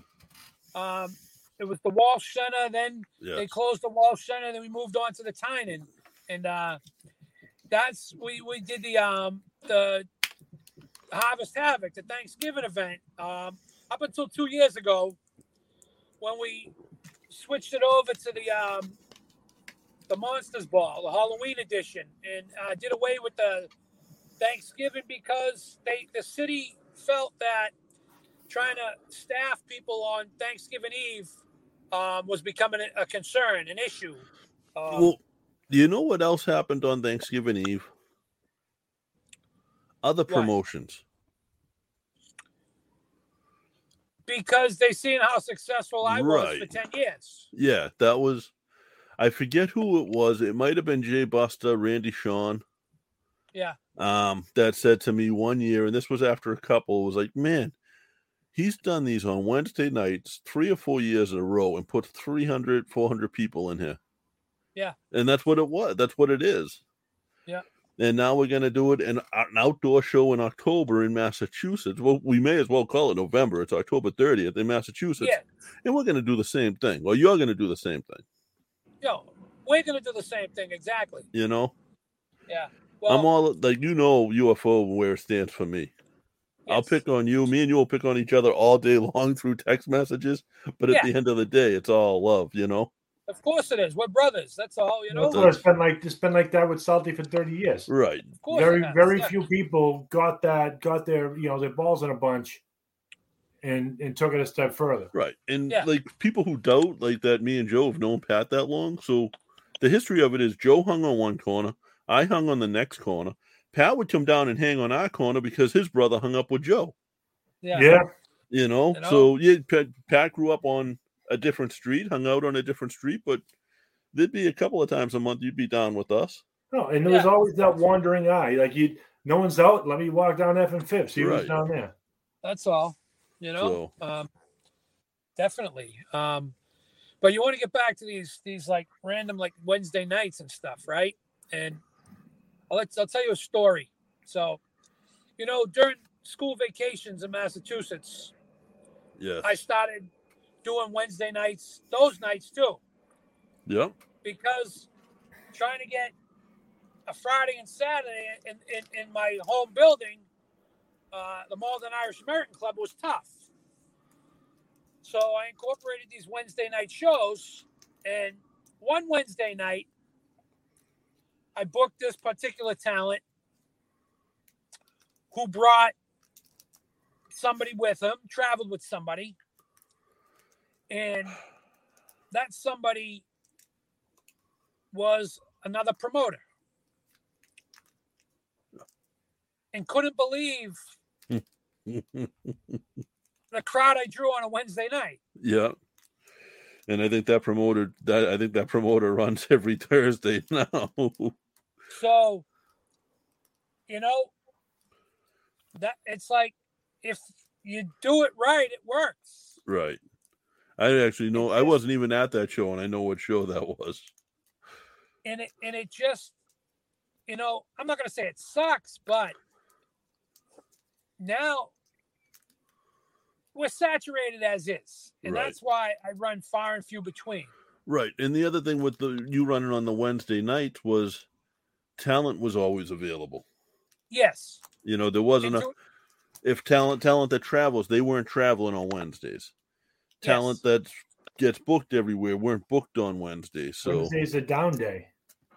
um, it was the Walsh Center. Then yeah they closed the Walsh Center. Then we moved on to the Tynan, and uh, that's we we did the um the Harvest Havoc, the Thanksgiving event. Um, up until two years ago, when we switched it over to the um the Monsters Ball, the Halloween edition, and uh, did away with the Thanksgiving because they the city felt that trying to staff people on Thanksgiving Eve um, was becoming a, a concern, an issue. Um, well do you know what else happened on thanksgiving eve other promotions because they seen how successful I was for ten years. Yeah, that was. I forget who it was. It might have been Jay Buster, Randy Sean. Yeah. Um, that said to me one year, and this was after a couple. Was like, man, he's done these on Wednesday nights three or four years in a row and put 300, 400 people in here. Yeah. and that's what it was. That's what it is. Yeah. And now we're going to do it in an outdoor show in October in Massachusetts. Well, we may as well call it November. It's October 30th in Massachusetts. Yeah, And we're going to do the same thing. Well, you're going to do the same thing, yo, we're gonna do the same thing exactly. you know? Yeah. Well, I'm all like, you know, UFO where it stands for me. I'll pick on you. Me and you will pick on each other all day (laughs) long through text messages. But at Yeah. the end of the day, it's all love, you know? Of course it is. We're brothers. That's all. You know. Well, it's been like it's been like that with Salty for 30 years. Right. Of course. Very very Yeah. few people got that got their you know their balls in a bunch and and took it a step further. Right. And Yeah. like people who doubt, like that, me and Joe have known Pat that long. So the history of it is Joe hung on one corner, I hung on the next corner. Pat would come down and hang on our corner because his brother hung up with Joe. Yeah. Yeah. You know, You know? so yeah, Pat, Pat grew up on a different street, hung out on a different street, but there'd be a couple of times a month you'd be down with us. No, and there was always that wandering eye. Like you no one's out, let me walk down F and fifth, see who's down there. That's all. You know. So Um, definitely. Um, but you want to get back to these these like random like Wednesday nights and stuff, right? And I'll let, I'll tell you a story. So, you know, during school vacations in Massachusetts, yes. I started doing Wednesday nights, those nights too, Yep. because trying to get a Friday and Saturday in, in, in my home building, uh, the Malden Irish American Club, was tough. So I incorporated these Wednesday night shows, and one Wednesday night, I booked this particular talent who brought somebody with him, traveled with somebody, and that somebody was another promoter. And couldn't believe (laughs) the crowd I drew on a Wednesday night. yeah. And I think that promoter that I think that promoter (laughs) runs every Thursday (laughs) now. So, you know, that it's like if you do it right, it works. right. I actually know I wasn't even at that show and I know what show that was. And it and it just, you know, I'm not gonna say it sucks, but now we're saturated as is, and Right. that's why I run far and few between. Right. And the other thing with the you running on the Wednesday night was talent was always available. Yes, You know, there wasn't And a to- if talent talent that travels, they weren't traveling on Wednesdays. Talent Yes. that gets booked everywhere weren't booked on Wednesdays. So Wednesday's a down day.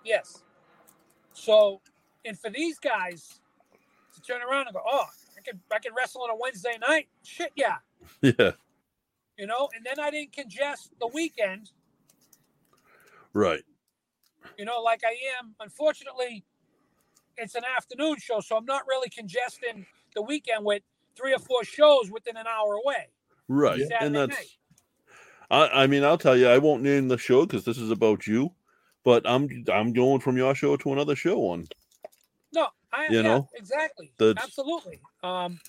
yes. So, and for these guys to turn around and go, oh, I can I can wrestle on a Wednesday night. Shit, yeah. (laughs) yeah, you know, and then I didn't congest the weekend, right. You know, like I am. Unfortunately, it's an afternoon show, so I'm not really congesting the weekend with three or four shows within an hour away. Right. Saturday and that's night. I, I mean, I'll tell you, I won't name the show because this is about you, but I'm I'm going from your show to another show on. No, I You yeah, know, exactly, that's- absolutely. Um,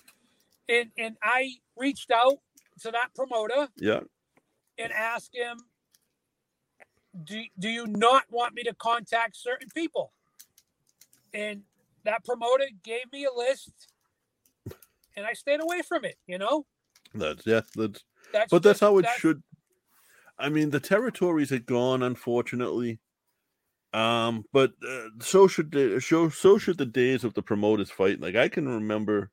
and and I reached out to that promoter Yeah, and asked him, do, do you not want me to contact certain people? And that promoter gave me a list and I stayed away from it, you know? that's yeah, that's That's but that's how it should. I mean, the territories had gone, unfortunately. Um, but uh, so should the show. So should the days of the promoters fighting. Like I can remember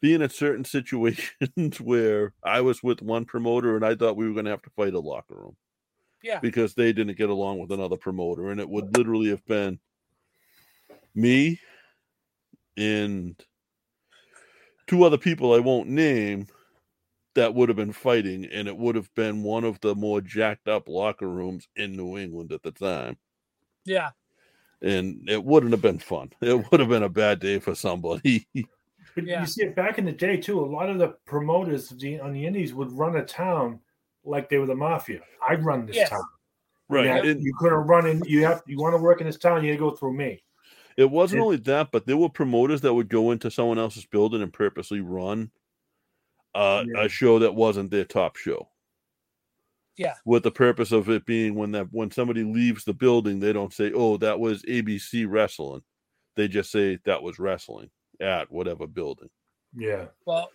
being in certain (laughs) situations where I was with one promoter and I thought we were going to have to fight a locker room. Yeah. because they didn't get along with another promoter, and it would literally have been me and two other people I won't name that would have been fighting, and it would have been one of the more jacked up locker rooms in New England at the time. Yeah. And it wouldn't have been fun. It would have been a bad day for somebody. (laughs) But Yeah. you see it back in the day too. A lot of the promoters of the- on the Indies would run a town like they were the mafia. I run this Yes. town. right. Yeah, And you couldn't run in. You have you want to work in this town, you got to go through me. it wasn't It- only that, but there were promoters that would go into someone else's building and purposely run uh, Yeah. a show that wasn't their top show. Yeah. With the purpose of it being when that when somebody leaves the building, they don't say, "Oh, that was ABC wrestling." They just say that was wrestling at whatever building. Yeah. Well,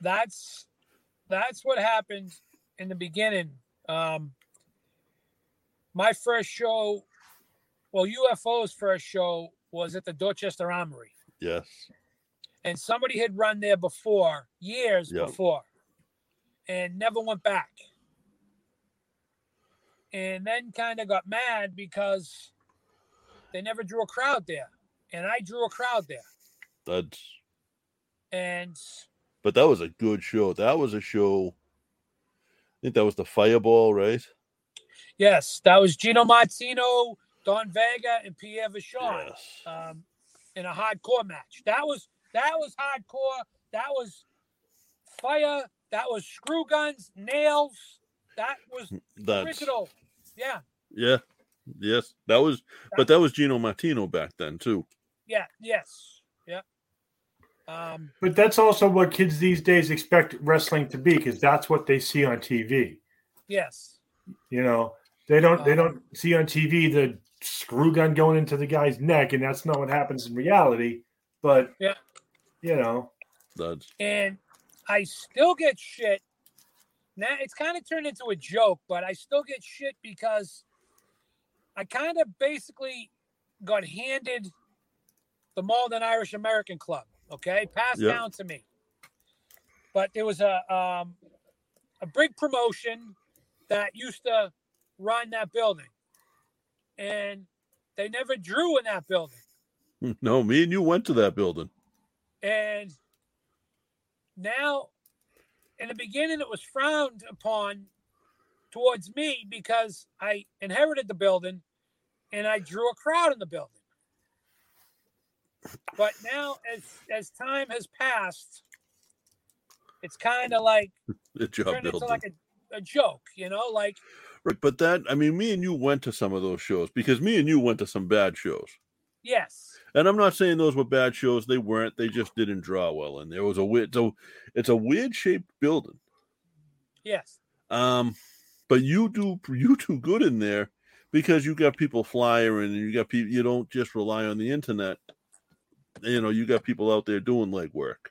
that's that's what happened in the beginning. Um, my first show, well, UFO's first show was at the Dorchester Armory, Yes. and somebody had run there before, years Yep. before, and never went back. And then kind of got mad because they never drew a crowd there, and I drew a crowd there, That's and but that was a good show. That was a show. Think that was the Fireball, right? Yes, that was Gino Martino, Don Vega, and Pierre Vachon Yes. um, in a hardcore match. That was that was hardcore. That was fire. That was screw guns, nails. That was That's original. Yeah, yeah. Yes. That was but that was Gino Martino back then too. yeah, yes. Um, But that's also what kids these days expect wrestling to be because that's what they see on TV. yes, You know, they don't they Um, don't see on TV the screw gun going into the guy's neck, and that's not what happens in reality. But Yeah. you know, That's and I still get shit now it's kind of turned into a joke, but I still get shit because I kind of basically got handed the Malden Irish American Club. Okay, passed Yeah. down to me. But there was a um, a big promotion that used to run that building, and they never drew in that building. (laughs) No, me and you went to that building. And now, in the beginning, it was frowned upon towards me because I inherited the building and I drew a crowd in the building. But now, as as time has passed, it's kind of like (laughs) The job turned into like a, a joke, you know, like Right, but that I mean, me and you went to some of those shows because me and you went to some bad shows. yes, And I'm not saying those were bad shows; they weren't. They just didn't draw well, and there was a weird. So it's a weird shaped building. yes, Um, but you do you do good in there because you got people flying and you got people. You don't just rely on the internet. You know, you got people out there doing legwork,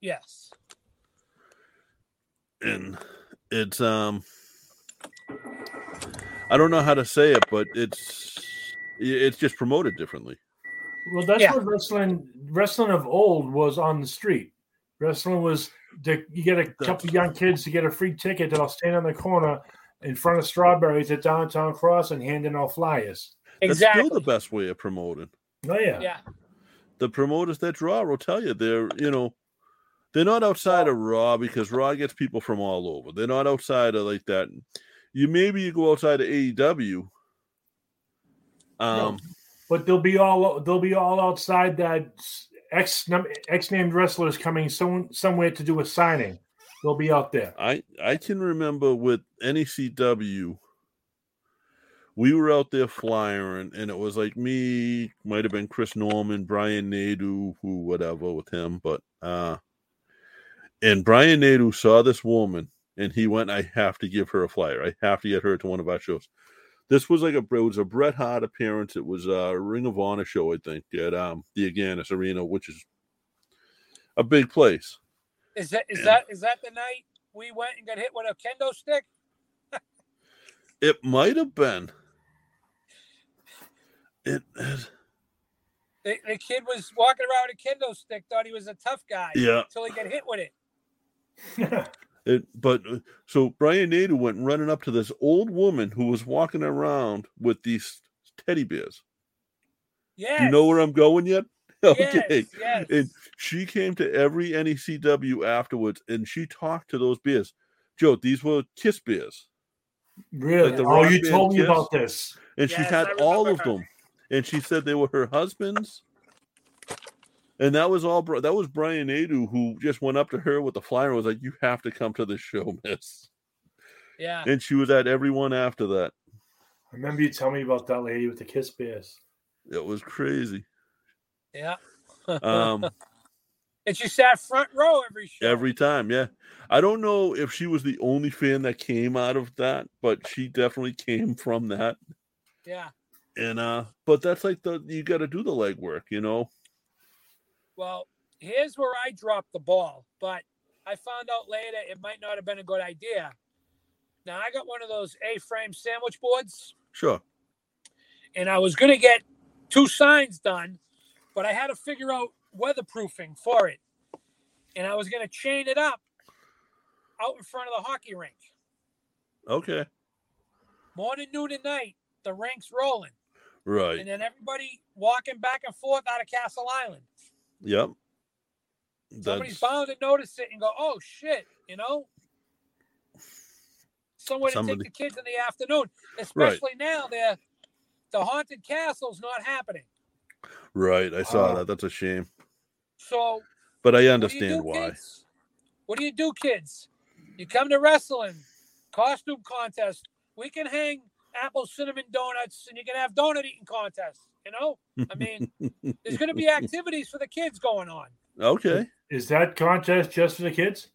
yes. and it's um. I don't know how to say it, but it's it's just promoted differently. Well, that's Yeah. what wrestling wrestling of old was on the street. Wrestling was the, you get a couple young kids to get a free ticket that'll stand on the corner in front of Strawberries at Downtown Cross and handing out flyers. That's Exactly. still the best way of promoting. Oh yeah, yeah. The promoters that draw will tell you they're you know they're not outside of raw because raw gets people from all over they're not outside of like that you maybe you go outside of aew um but they'll be all they'll be all outside that X num- X named wrestlers coming some, somewhere to do a signing. They'll be out there. i i can remember with necw we were out there flying and it was like me might have been chris norman brian nadu who whatever with him but uh and brian nadu saw this woman and he went i have to give her a flyer. I have to get her to one of our shows. This was like a it was a bret hart appearance. It was a ring of honor show i think at um the agganis arena which is a big place. Is that is And- that is that the night we went and got hit with a kendo stick? (laughs) it might have been it, it The, the kid was walking around with a kendo stick, thought he was a tough guy. Yeah. Until he got hit with it. (laughs) It, but uh, so Brian Nader went running up to this old woman who was walking around with these teddy bears. Yes. You know where I'm going yet? (laughs) Okay. Yes. yes. And she came to every NECW afterwards and she talked to those bears. Joe, these were kiss bears. really? Like the oh, you band told me Kiss? about this. And she had all of her. them. And she said they were her husbands. And that was all. Bri- That was Brian Adu who just went up to her with the flyer and was like, "You have to come to the show, (laughs) Miss." yeah. And she was at every one after that. I remember you telling me about that lady with the kiss bears. It was crazy. Yeah. Um, (laughs) and she sat front row every show. every time, yeah. I don't know if she was the only fan that came out of that, but she definitely came from that. yeah. And uh, but that's like the you got to do the legwork, you know. Well, here's where I dropped the ball, but I found out later it might not have been a good idea. Now I got one of those A-frame sandwich boards, Sure. and I was going to get two signs done, but I had to figure out weatherproofing for it, and I was going to chain it up out in front of the hockey rink, Okay. morning, noon, and night. The rink's rolling, Right. and then everybody walking back and forth out of Castle Island. Yep. Somebody's bound to notice it and go, "Oh shit!" You know, somewhere to Somebody- take the kids in the afternoon, especially now. They're the haunted castle's not happening. right. I saw Wow. that. Um, That's a shame. So But I what do understand do, why. Kids? What do you do, kids? You come to wrestling, costume contest. We can hang apple cinnamon donuts, and you can have donut eating contests. You know, I mean, (laughs) there's going to be activities for the kids going on. Okay. Is that contest just for the kids?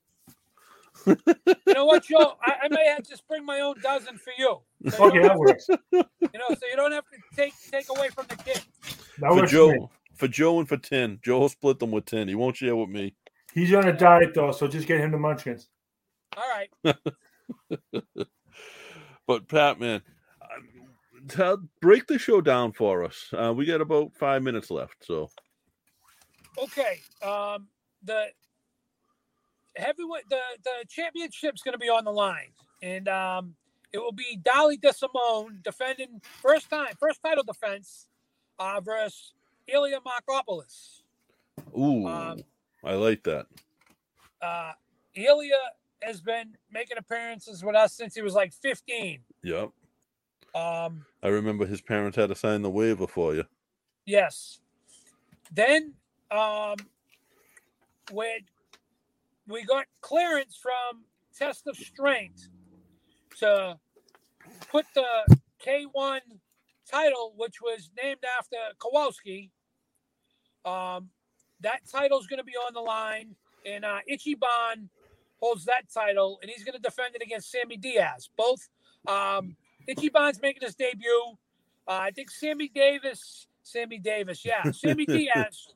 You know what, Joe? I, I may have to just bring my own dozen for you. So you Okay, don't that works. you know, so you don't have to take take away from the kids. That For works for me. Joe, for Joe and for Ten, Joe will split them with Ten. He won't share with me. He's on a diet though, so just get him the munchkins. All right. (laughs) but Pat, man, tell, break the show down for us. Uh, we got about five minutes left, so Okay. Um, the heavyweight the the championship's going to be on the line, and um, it will be Dolly DeSimone defending first time first title defense uh, versus Ilya Markopoulos. ooh, Um, I like that. Uh, Ilya has been making appearances with us since he was like 15. Yep, Um, I remember his parents had to sign the waiver for you. Yes. Then um when we got clearance from test of strength to put the K1 title, which was named after Kowalski. Um, that title is going to be on the line, and uh, Ichiban holds that title, and he's going to defend it against Sammy Diaz. Both um, Ichiban's making his debut. Uh, I think Sammy Davis, Sammy Davis, yeah, (laughs) Sammy Diaz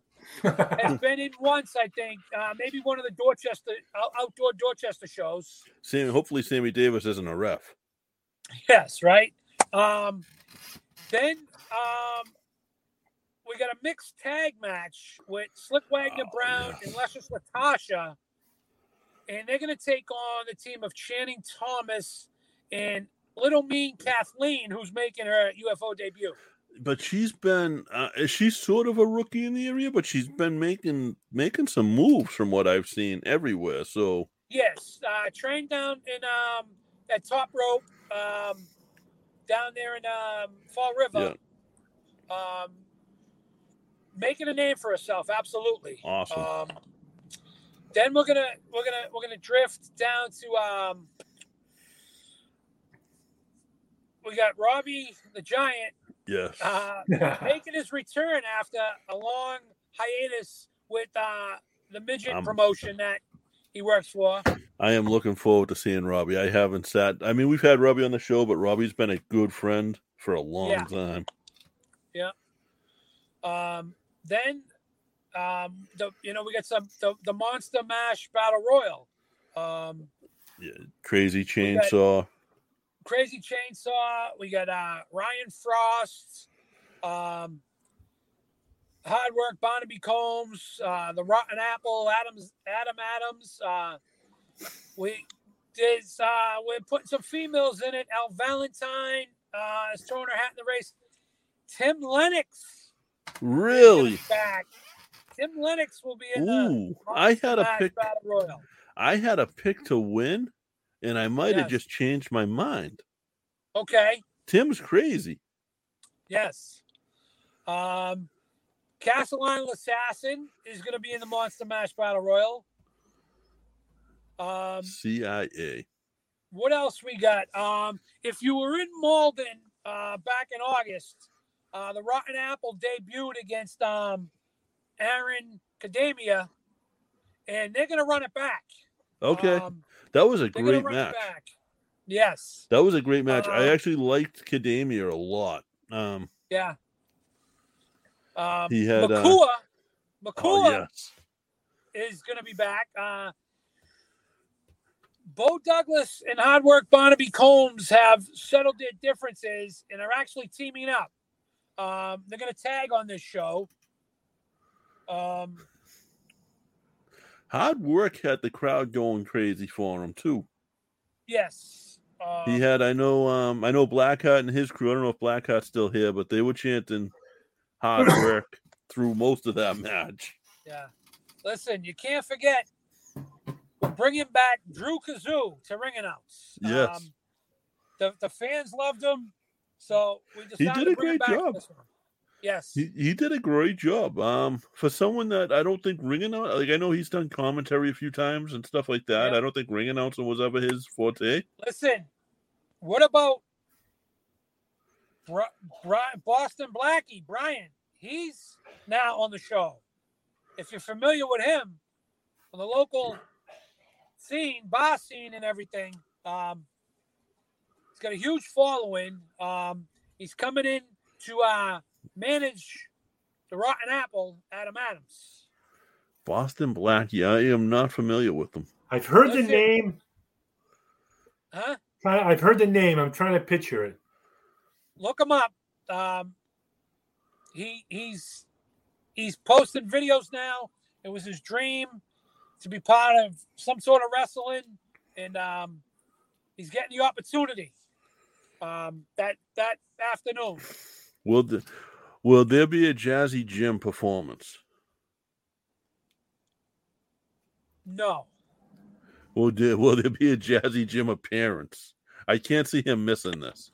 has been in once. I think uh, maybe one of the Dorchester outdoor Dorchester shows. Sammy, hopefully, Sammy Davis isn't a ref. Yes, right. Um, then um, we got a mixed tag match with Slyck Wagner Oh, Brown yeah. and Luscious Latasha, and they're going to take on the team of Channing Thomas and Little Mean Kathleen, who's making her UFO debut. But she's been uh, she's sort of a rookie in the area, but she's been making making some moves from what I've seen everywhere. So Yes, uh, trained down in um, at Top Rope um, down there in um, Fall River. Um, making a name for herself, absolutely. Awesome. Um, then we're gonna we're gonna we're gonna drift down to um, we got Robbie the Giant yes, uh, (laughs) making his return after a long hiatus with uh, the midget Um, promotion that he works for. I am looking forward to seeing Robbie. I haven't sat. I mean, we've had Robbie on the show, but Robbie's been a good friend for a long Yeah. time. Yeah. Um, then, um, the you know we got some the, the Monster Mash Battle Royal, um, Yeah, crazy got- chainsaw. Crazy Chainsaw. We got uh, Ryan Frost, um, Hard Work Barnaby Combs, uh, the Rotten Apple Adams Adam Adams. Uh, we did uh, we're putting some females in it. Al Valentine uh, is throwing her hat in the race. Tim Lennox. Really? back. Tim Lennox will be in the I had a pick. Battle Royal. I had a pick to win, and I might have just changed my mind. Okay. Tim's crazy. Yes. Um, Castle Island Assassin is going to be in the Monster Mash Battle Royal. Um, CIA. what else we got? Um, if you were in Malden uh, back in August, uh, the Rotten Apple debuted against um, Aaron Kadamia, and they're going to run it back. Okay, Um, that was a they're great match. back. Yes. That was a great match. I Uh, actually liked Kadamia a lot. Um, Yeah. Um, He had, uh, Makua. Makua oh yes, is going to be back. Uh, Bo Douglas and Hard Work Barnaby Combs have settled their differences and are actually teaming up. Um, they're going to tag on this show. Um, hard work had the crowd going crazy for him too. yes. Uh, He had, I know, um, I know Blackheart and his crew. I don't know if Blackheart's still here, but they were chanting hard (clears throat) work through most of that match. Yeah. Listen, you can't forget bringing back Drew Kazoo to ring announce. Yes. the, the fans loved him, so we He decided did to a bring him great job. Yes. He, he did a great job. Um, for someone that I don't think ring announcer, like I know he's done commentary a few times and stuff like that. I don't think ring announcer was ever his forte. Listen, what about Boston Blackie, Brian? He's now on the show. If you're familiar with him on the local scene, bar scene, and everything, um, he's got a huge following. Um, he's coming in to uh, manage the Rotten Apple, Adam Adams. Boston Black. Yeah, I am not familiar with them. I've heard the Listen. name. Huh? I- I've heard the name. I'm trying to picture it. Look him up. Um, he he's he's posting videos now. It was his dream to be part of some sort of wrestling, and um, he's getting the opportunity. Um, that that afternoon. Will the, will there be a Jazzy Jim performance? No. Will there, will there be a Jazzy Jim appearance? I can't see him missing this.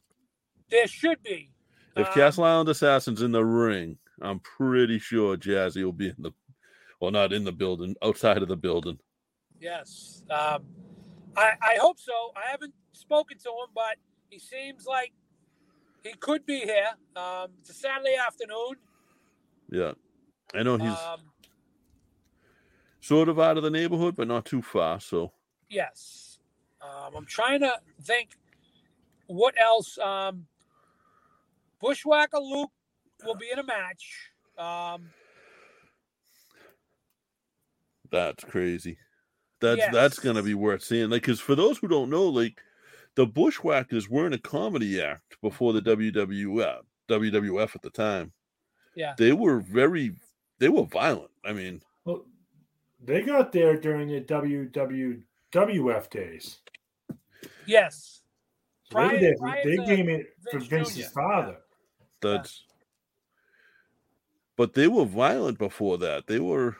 There should be. If Um, Castle Island Assassin's in the ring, I'm pretty sure Jazzy will be in the, well, not in the building, outside of the building. Yes. Um, I, I hope so. I haven't spoken to him, but he seems like he could be here. Um, it's a Saturday afternoon. Yeah, I know he's Um, sort of out of the neighborhood, but not too far. So yes. Um, I'm trying to think what else. Um, Bushwhacker Luke will be in a match. Um, that's crazy. That's Yes. that's gonna be worth seeing. Like, because for those who don't know, like the Bushwhackers weren't a comedy act before the WWF, WWF at the time. Yeah. they were very, they were violent. I mean, Well, they got there during the WWF days. yes. So they were Prior- they to came in for Vince's Jr., father. that's. But they were violent before that. They were.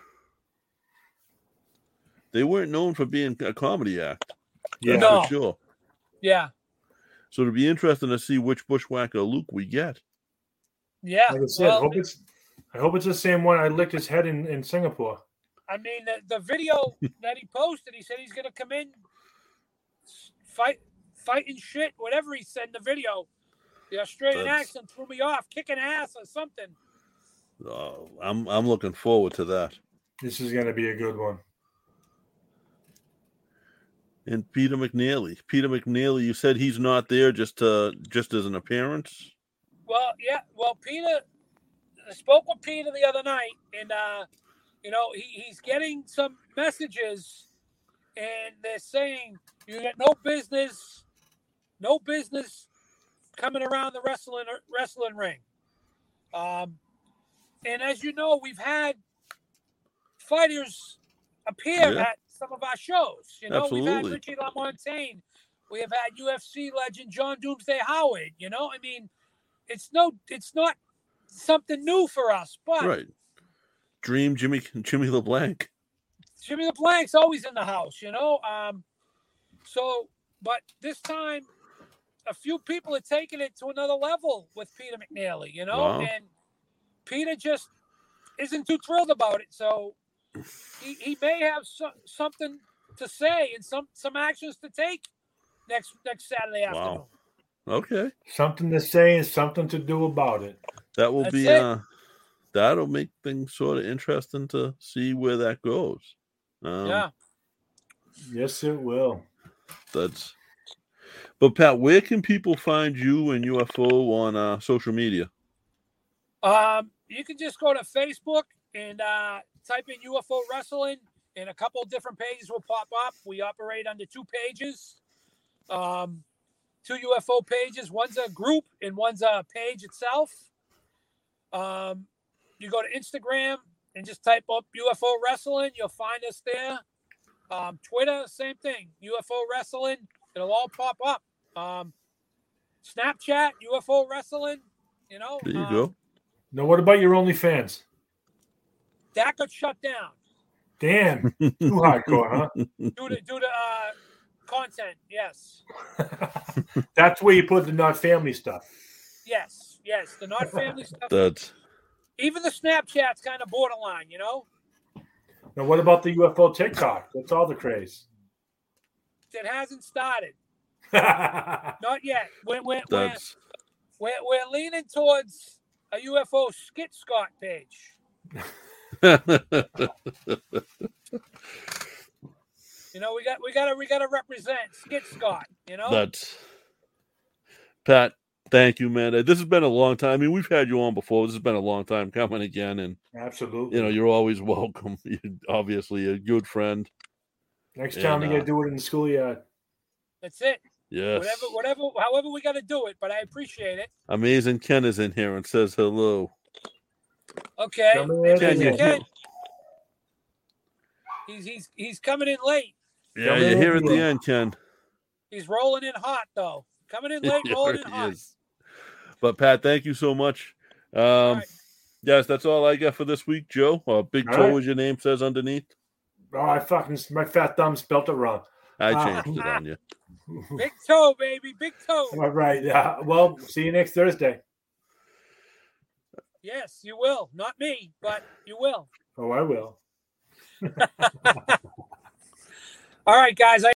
They weren't known for being a comedy act. Yeah, No. for sure. Yeah. So it'll be interesting to see which Bushwhacker Luke we get. Yeah. Like I said, Well, hope it's I hope it's the same one I licked his head in, in Singapore. I mean, the, the video (laughs) that he posted, he said he's going to come in, fight, fighting shit, whatever he said in the video. The Australian That's- accent threw me off, kicking ass or something. Oh, I'm I'm looking forward to that. This is going to be a good one. And Peter McNeeley. Peter McNeeley, you said he's not there just uh just as an appearance. Well, yeah. Well, Peter, I spoke with Peter the other night, and uh, you know he, he's getting some messages, and they're saying you got no business, no business coming around the wrestling wrestling ring. Um, and as you know, we've had fighters appear Yeah. at some of our shows. You know, we've had Absolutely. Richie LaMontagne. We have had UFC legend John Doomsday Howard. You know, I mean, it's no, it's not something new for us. But Right. Dream Jimmy Jimmy LeBlanc. Jimmy LeBlanc's always in the house. You know, um, so but this time, a few people are taking it to another level with Peter McNeeley, You know, Wow. and Peter just isn't too thrilled about it. So he, he may have so, something to say and some some actions to take next next Saturday afternoon. Wow. Okay. Something to say and something to do about it. That will That's be it. uh that'll make things sort of interesting to see where that goes. Um, yeah. Yes, it will. That's but Pat, where can people find you and UFO on uh, social media? Um, you can just go to Facebook and uh, type in UFO Wrestling, and a couple different pages will pop up. We operate under two pages, um, two UFO pages. One's a group, and one's a page itself. Um, you go to Instagram and just type up UFO Wrestling. You'll find us there. Um, Twitter, same thing. UFO Wrestling. It'll all pop up. Um, Snapchat, UFO Wrestling. You know. There you um, go. Now, what about your OnlyFans? That got shut down Damn, too hardcore, huh? (laughs) due to due to uh, content. Yes, (laughs) That's where you put the not family stuff. yes, yes. The not family (laughs) stuff. That's Even the Snapchat's kind of borderline. You know, Now, what about the UFO TikTok? That's all the craze. it hasn't started. Not yet. We're we're we're, we're, we're leaning towards a UFO skit Scott page. You know, we got we got to we got to represent skit Scott. You know, that's Pat. Thank you, man. This has been a long time. I mean, we've had you on before. This has been a long time coming again, and Absolutely. you know, you're always welcome. (laughs) You're obviously a good friend. Next time we and, got uh, to do it in the schoolyard. that's it. Yes. Whatever, whatever, however we got to do it, but I appreciate it. Amazing Ken is in here and says hello. Okay. Coming in Ken, you late. Ken. He's he's he's coming in late. Yeah, Coming you're here at the end, Ken. He's rolling in hot though. Coming in (laughs) late, Yeah, rolling in hot. is. But Pat, thank you so much. Um, right. Yes, that's all I got for this week, Joe. Uh, Big All Toe, right. as your name says underneath. Oh, I fucking my fat thumb spelt it wrong. I Ah. changed it on you. (laughs) Big toe, baby, big toe. All right. Uh, well, see you next Thursday. Yes, you will. Not me, but you will. Oh, I will. (laughs) All right, guys. I